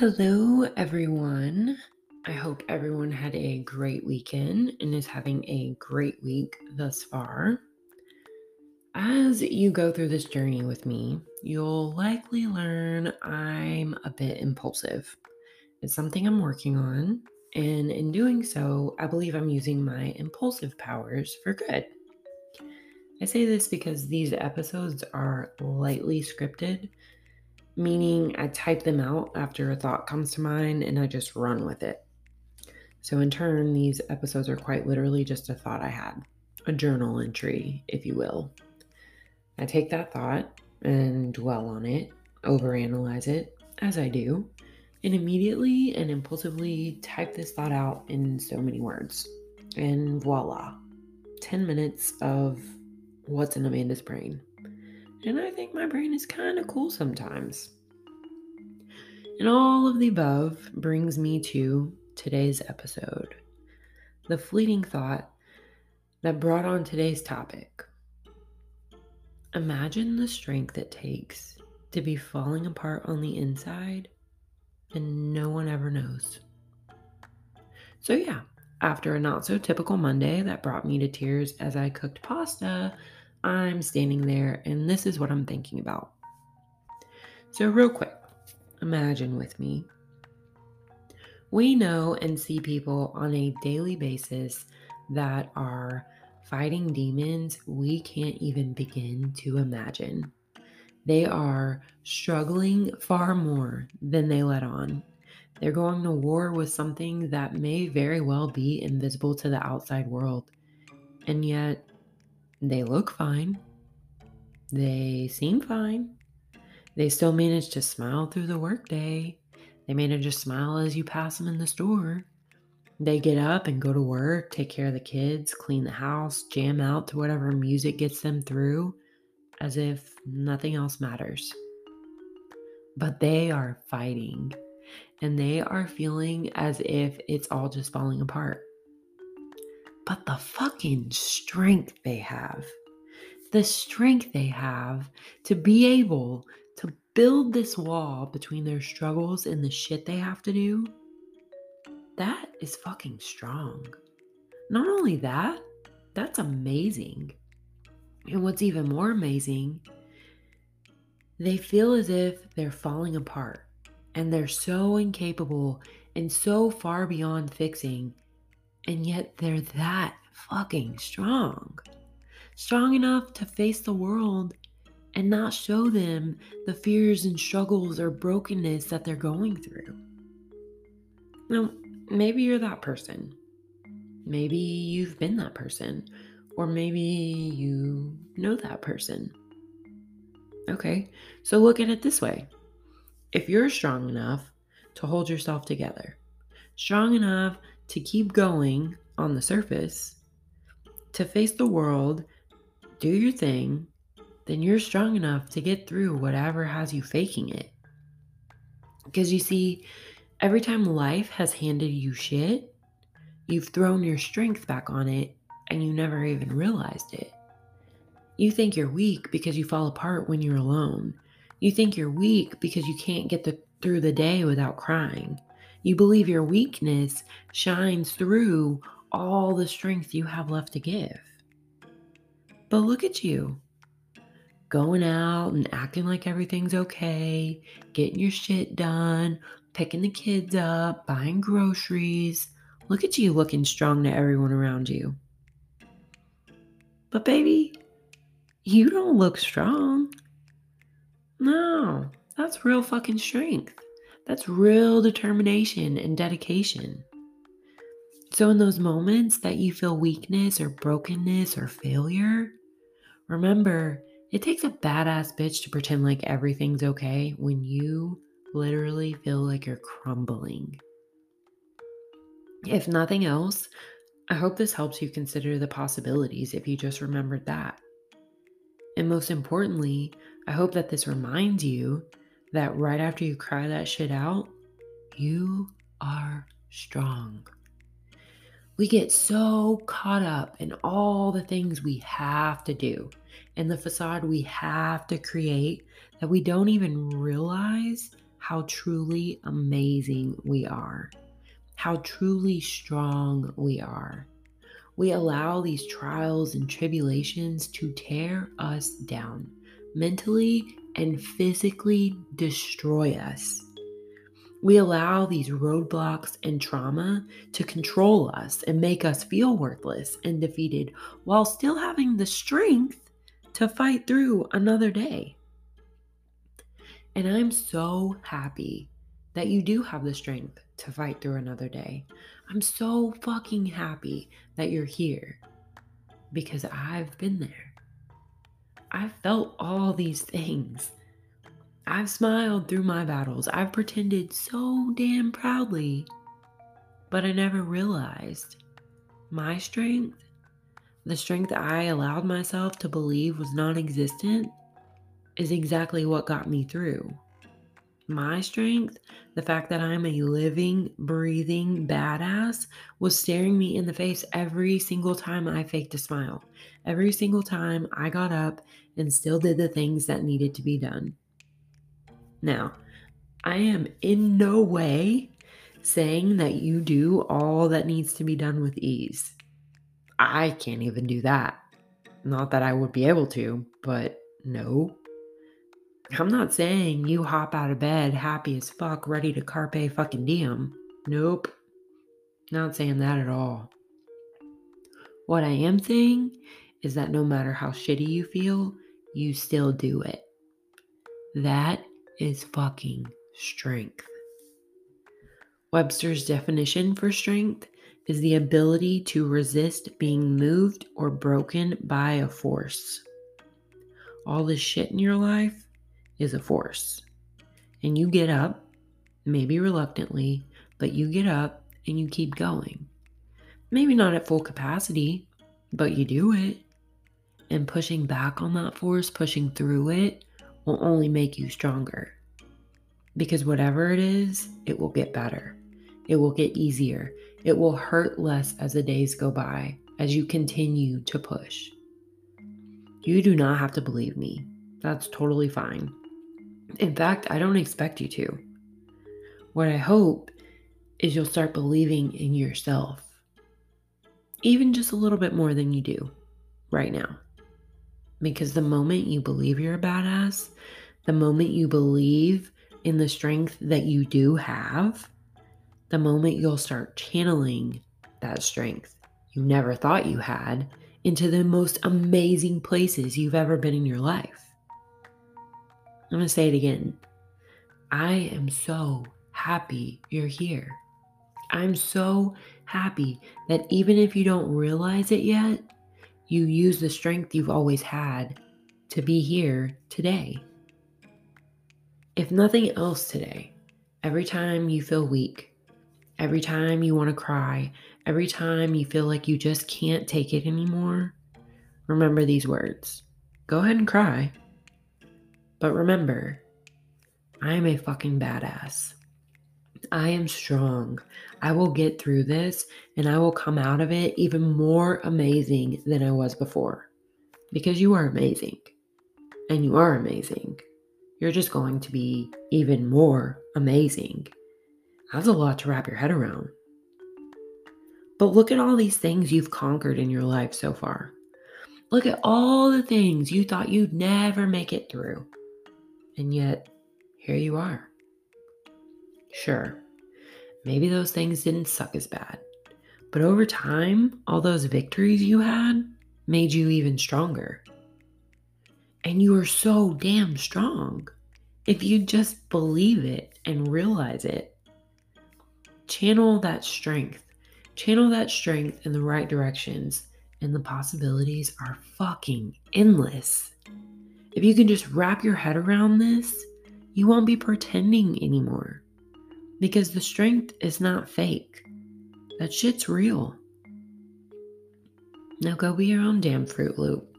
Hello, everyone. I hope everyone had a great weekend and is having a great week thus far. As you go through this journey with me, you'll likely learn I'm a bit impulsive. It's something I'm working on, and in doing so, I believe I'm using my impulsive powers for good. I say this because these episodes are lightly scripted meaning I type them out after a thought comes to mind and I just run with it. So, in turn, these episodes are quite literally just a thought I had, a journal entry, if you will. I take that thought and dwell on it, overanalyze it, as I do, and immediately and impulsively type this thought out in so many words. And voila, 10 minutes of what's in Amanda's brain. And I think my brain is kind of cool sometimes. And all of the above brings me to today's episode the fleeting thought that brought on today's topic. Imagine the strength it takes to be falling apart on the inside and no one ever knows. So, yeah, after a not so typical Monday that brought me to tears as I cooked pasta, I'm standing there and this is what I'm thinking about. So, real quick, imagine with me. We know and see people on a daily basis that are fighting demons we can't even begin to imagine. They are struggling far more than they let on. They're going to war with something that may very well be invisible to the outside world. And yet, they look fine. They seem fine. They still manage to smile through the workday. They manage to smile as you pass them in the store. They get up and go to work, take care of the kids, clean the house, jam out to whatever music gets them through, as if nothing else matters. But they are fighting and they are feeling as if it's all just falling apart but the fucking strength they have. The strength they have to be able to build this wall between their struggles and the shit they have to do. That is fucking strong. Not only that, that's amazing. And what's even more amazing, they feel as if they're falling apart and they're so incapable and so far beyond fixing and yet they're that fucking strong. Strong enough to face the world and not show them the fears and struggles or brokenness that they're going through. Now, maybe you're that person. Maybe you've been that person. Or maybe you know that person. Okay, so look at it this way if you're strong enough to hold yourself together, strong enough to keep going on the surface, to face the world, do your thing, then you're strong enough to get through whatever has you faking it. Because you see, every time life has handed you shit, you've thrown your strength back on it and you never even realized it. You think you're weak because you fall apart when you're alone. You think you're weak because you can't get the, through the day without crying. You believe your weakness shines through all the strength you have left to give. But look at you going out and acting like everything's okay, getting your shit done, picking the kids up, buying groceries. Look at you looking strong to everyone around you. But, baby, you don't look strong. No, that's real fucking strength. That's real determination and dedication. So, in those moments that you feel weakness or brokenness or failure, remember it takes a badass bitch to pretend like everything's okay when you literally feel like you're crumbling. If nothing else, I hope this helps you consider the possibilities if you just remembered that. And most importantly, I hope that this reminds you that right after you cry that shit out, you are strong. We get so caught up in all the things we have to do and the facade we have to create that we don't even realize how truly amazing we are, how truly strong we are. We allow these trials and tribulations to tear us down, mentally and physically destroy us. We allow these roadblocks and trauma to control us and make us feel worthless and defeated while still having the strength to fight through another day. And I'm so happy that you do have the strength to fight through another day. I'm so fucking happy that you're here because I've been there. I've felt all these things. I've smiled through my battles. I've pretended so damn proudly, but I never realized my strength, the strength I allowed myself to believe was non existent, is exactly what got me through. My strength, the fact that I'm a living, breathing badass, was staring me in the face every single time I faked a smile. Every single time I got up and still did the things that needed to be done. Now, I am in no way saying that you do all that needs to be done with ease. I can't even do that. Not that I would be able to, but no. I'm not saying you hop out of bed happy as fuck, ready to carpe fucking diem. Nope. Not saying that at all. What I am saying is that no matter how shitty you feel, you still do it. That is fucking strength. Webster's definition for strength is the ability to resist being moved or broken by a force. All the shit in your life is a force. And you get up, maybe reluctantly, but you get up and you keep going. Maybe not at full capacity, but you do it. And pushing back on that force, pushing through it, will only make you stronger. Because whatever it is, it will get better. It will get easier. It will hurt less as the days go by as you continue to push. You do not have to believe me. That's totally fine. In fact, I don't expect you to. What I hope is you'll start believing in yourself, even just a little bit more than you do right now. Because the moment you believe you're a badass, the moment you believe in the strength that you do have, the moment you'll start channeling that strength you never thought you had into the most amazing places you've ever been in your life. I'm going to say it again. I am so happy you're here. I'm so happy that even if you don't realize it yet, you use the strength you've always had to be here today. If nothing else today, every time you feel weak, every time you want to cry, every time you feel like you just can't take it anymore, remember these words. Go ahead and cry. But remember, I am a fucking badass. I am strong. I will get through this and I will come out of it even more amazing than I was before. Because you are amazing. And you are amazing. You're just going to be even more amazing. That's a lot to wrap your head around. But look at all these things you've conquered in your life so far. Look at all the things you thought you'd never make it through. And yet, here you are. Sure, maybe those things didn't suck as bad, but over time, all those victories you had made you even stronger. And you are so damn strong if you just believe it and realize it. Channel that strength. Channel that strength in the right directions, and the possibilities are fucking endless. If you can just wrap your head around this, you won't be pretending anymore. Because the strength is not fake. That shit's real. Now go be your own damn Fruit Loop.